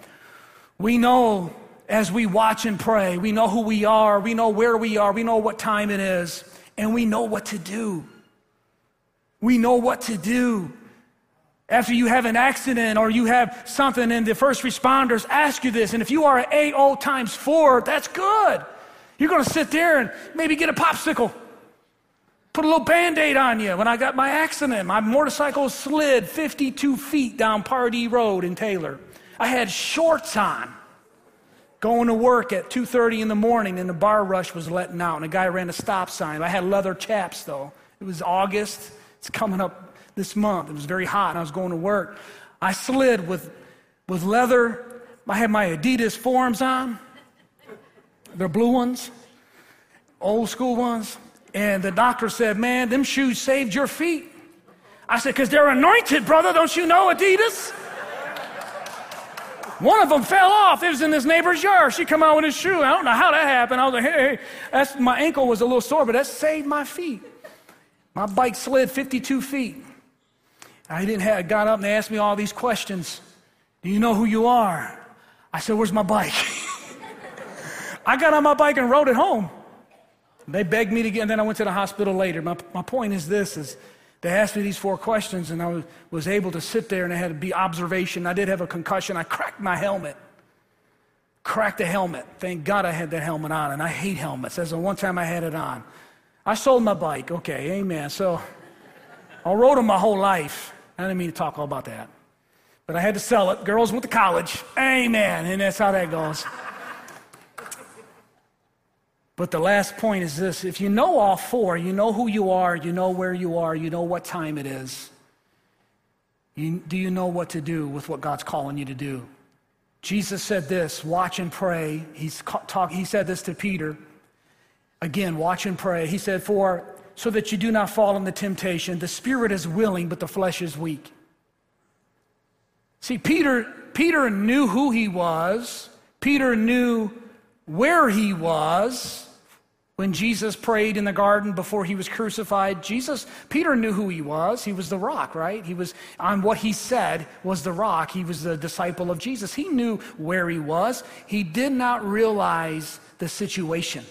We know as we watch and pray, we know who we are, we know where we are, we know what time it is, and we know what to do. We know what to do. After you have an accident or you have something, and the first responders ask you this, and if you are an AO times four, that's good. You're to sit there and maybe get a popsicle, put a little band aid on you. When I got my accident, my motorcycle slid 52 feet down Pardee Road in Taylor. I had shorts on going to work at 2.30 in the morning and the bar rush was letting out and a guy ran a stop sign. I had leather chaps though. It was august. It's coming up this month. It was very hot and i was going to work. I slid with, with leather. I had my adidas forms on they're blue ones old school ones and the doctor said man them shoes saved your feet. I said because they're anointed brother. Don't you know adidas one of them fell off. It was in this neighbor's yard. She come out with his shoe. I don't know how that happened. I was like, hey, that's, my ankle was a little sore, but that saved my feet. My bike slid 52 feet. I didn't have, got up and they asked me all these questions. Do you know who you are? I said, where's my bike? I got on my bike and rode it home. They begged me to get, and then I went to the hospital later. My, my point is this, is they asked me these four questions, and I was, able to sit there and I had to be observation. I did have a concussion. I cracked my helmet. Cracked the helmet. Thank God I had that helmet on, and I hate helmets. That's the one time I had it on. I sold my bike. Okay, amen. So I rode them my whole life. I didn't mean to talk all about that. But I had to sell it. Girls went to college. Amen. And that's how that goes. But the last point is this if you know all four, you know who you are, you know where you are, you know what time it is. You, do you know what to do with what God's calling you to do? Jesus said this watch and pray. He's talk, he said this to Peter. Again, watch and pray. He said, For so that you do not fall into temptation, the spirit is willing, but the flesh is weak. See, Peter, Peter knew who he was, Peter knew where he was. When Jesus prayed in the garden before he was crucified, Jesus, Peter knew who he was. He was the rock, right? He was on what he said was the rock. He was the disciple of Jesus. He knew where he was. He did not realize the situation.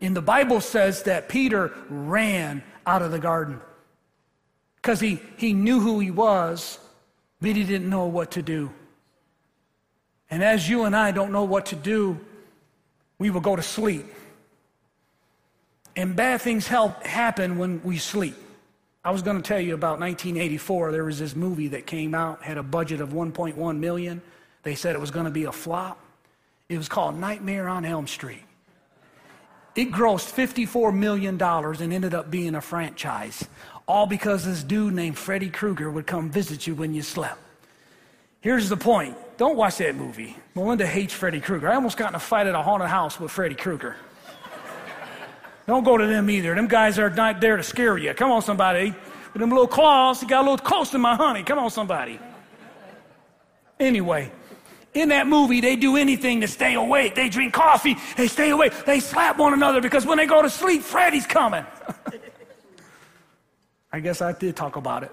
And the Bible says that Peter ran out of the garden because he, he knew who he was, but he didn't know what to do. And as you and I don't know what to do, we will go to sleep. And bad things help happen when we sleep. I was going to tell you about 1984. There was this movie that came out, had a budget of 1.1 million. They said it was going to be a flop. It was called Nightmare on Elm Street. It grossed $54 million and ended up being a franchise, all because this dude named Freddy Krueger would come visit you when you slept. Here's the point don't watch that movie. Melinda hates Freddy Krueger. I almost got in a fight at a haunted house with Freddy Krueger. Don't go to them either. Them guys are not there to scare you. Come on, somebody. With them little claws, he got a little close to my honey. Come on, somebody. Anyway, in that movie, they do anything to stay awake. They drink coffee, they stay awake. They slap one another because when they go to sleep, Freddy's coming. I guess I did talk about it.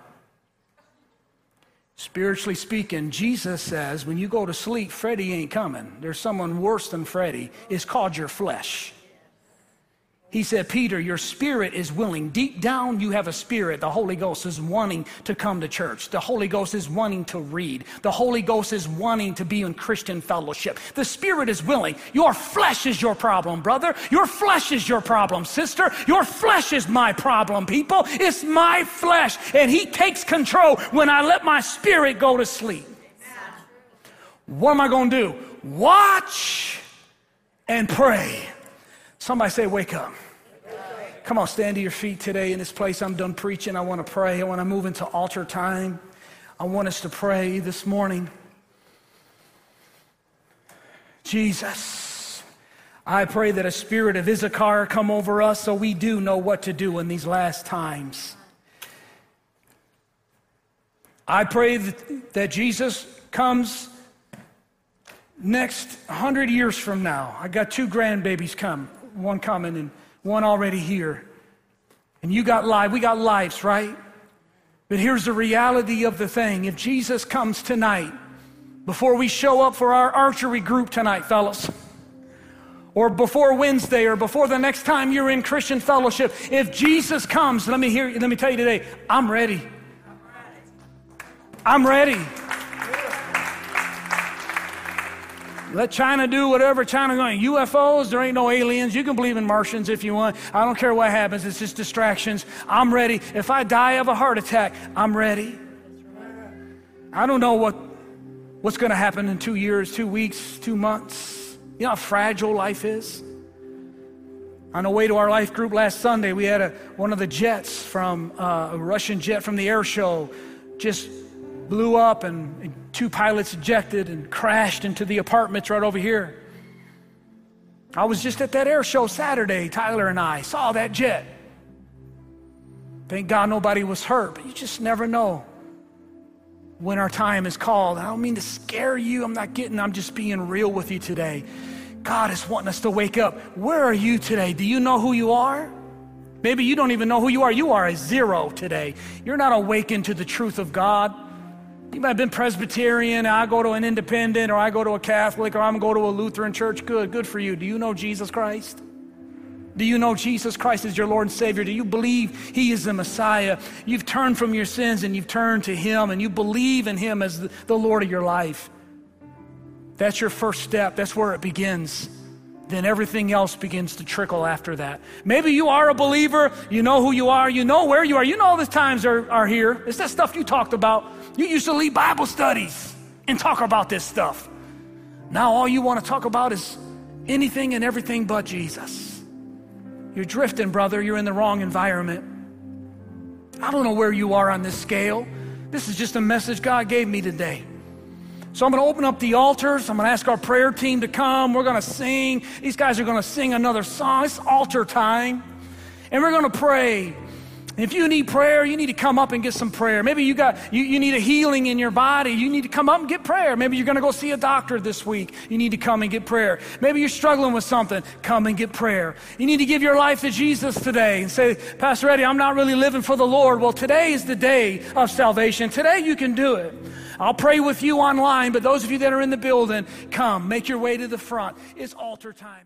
Spiritually speaking, Jesus says when you go to sleep, Freddy ain't coming. There's someone worse than Freddy. It's called your flesh. He said, Peter, your spirit is willing. Deep down, you have a spirit. The Holy Ghost is wanting to come to church. The Holy Ghost is wanting to read. The Holy Ghost is wanting to be in Christian fellowship. The spirit is willing. Your flesh is your problem, brother. Your flesh is your problem, sister. Your flesh is my problem, people. It's my flesh. And He takes control when I let my spirit go to sleep. What am I going to do? Watch and pray. Somebody say, Wake up. Come on, stand to your feet today in this place. I'm done preaching. I want to pray. I want to move into altar time. I want us to pray this morning. Jesus, I pray that a spirit of Issachar come over us so we do know what to do in these last times. I pray that, that Jesus comes next 100 years from now, I got two grandbabies come, one coming and one already here. And you got life, we got lives, right? But here's the reality of the thing. If Jesus comes tonight, before we show up for our archery group tonight, fellas, or before Wednesday or before the next time you're in Christian fellowship, if Jesus comes, let me hear let me tell you today, I'm ready. I'm ready. Let China do whatever China going. UFOs, there ain't no aliens. You can believe in Martians if you want. I don't care what happens. It's just distractions. I'm ready. If I die of a heart attack, I'm ready. I don't know what, what's going to happen in two years, two weeks, two months. You know how fragile life is? On the way to our life group last Sunday, we had a, one of the jets from uh, a Russian jet from the air show just blew up and, and two pilots ejected and crashed into the apartments right over here. I was just at that air show Saturday, Tyler and I saw that jet. Thank God nobody was hurt, but you just never know when our time is called. I don't mean to scare you. I'm not getting, I'm just being real with you today. God is wanting us to wake up. Where are you today? Do you know who you are? Maybe you don't even know who you are. You are a zero today. You're not awakened to the truth of God. You might have been Presbyterian, I go to an independent, or I go to a Catholic, or I'm going to go to a Lutheran church. Good, good for you. Do you know Jesus Christ? Do you know Jesus Christ is your Lord and Savior? Do you believe He is the Messiah? You've turned from your sins and you've turned to Him and you believe in Him as the Lord of your life. That's your first step. That's where it begins then everything else begins to trickle after that. Maybe you are a believer, you know who you are, you know where you are, you know all the times are, are here. It's that stuff you talked about. You used to lead Bible studies and talk about this stuff. Now all you want to talk about is anything and everything but Jesus. You're drifting, brother. You're in the wrong environment. I don't know where you are on this scale. This is just a message God gave me today. So I'm going to open up the altars. I'm going to ask our prayer team to come. We're going to sing. These guys are going to sing another song. It's altar time. And we're going to pray. If you need prayer, you need to come up and get some prayer. Maybe you got you, you need a healing in your body. You need to come up and get prayer. Maybe you're going to go see a doctor this week. You need to come and get prayer. Maybe you're struggling with something. Come and get prayer. You need to give your life to Jesus today and say, Pastor Eddie, I'm not really living for the Lord. Well, today is the day of salvation. Today you can do it. I'll pray with you online, but those of you that are in the building, come, make your way to the front. It's altar time.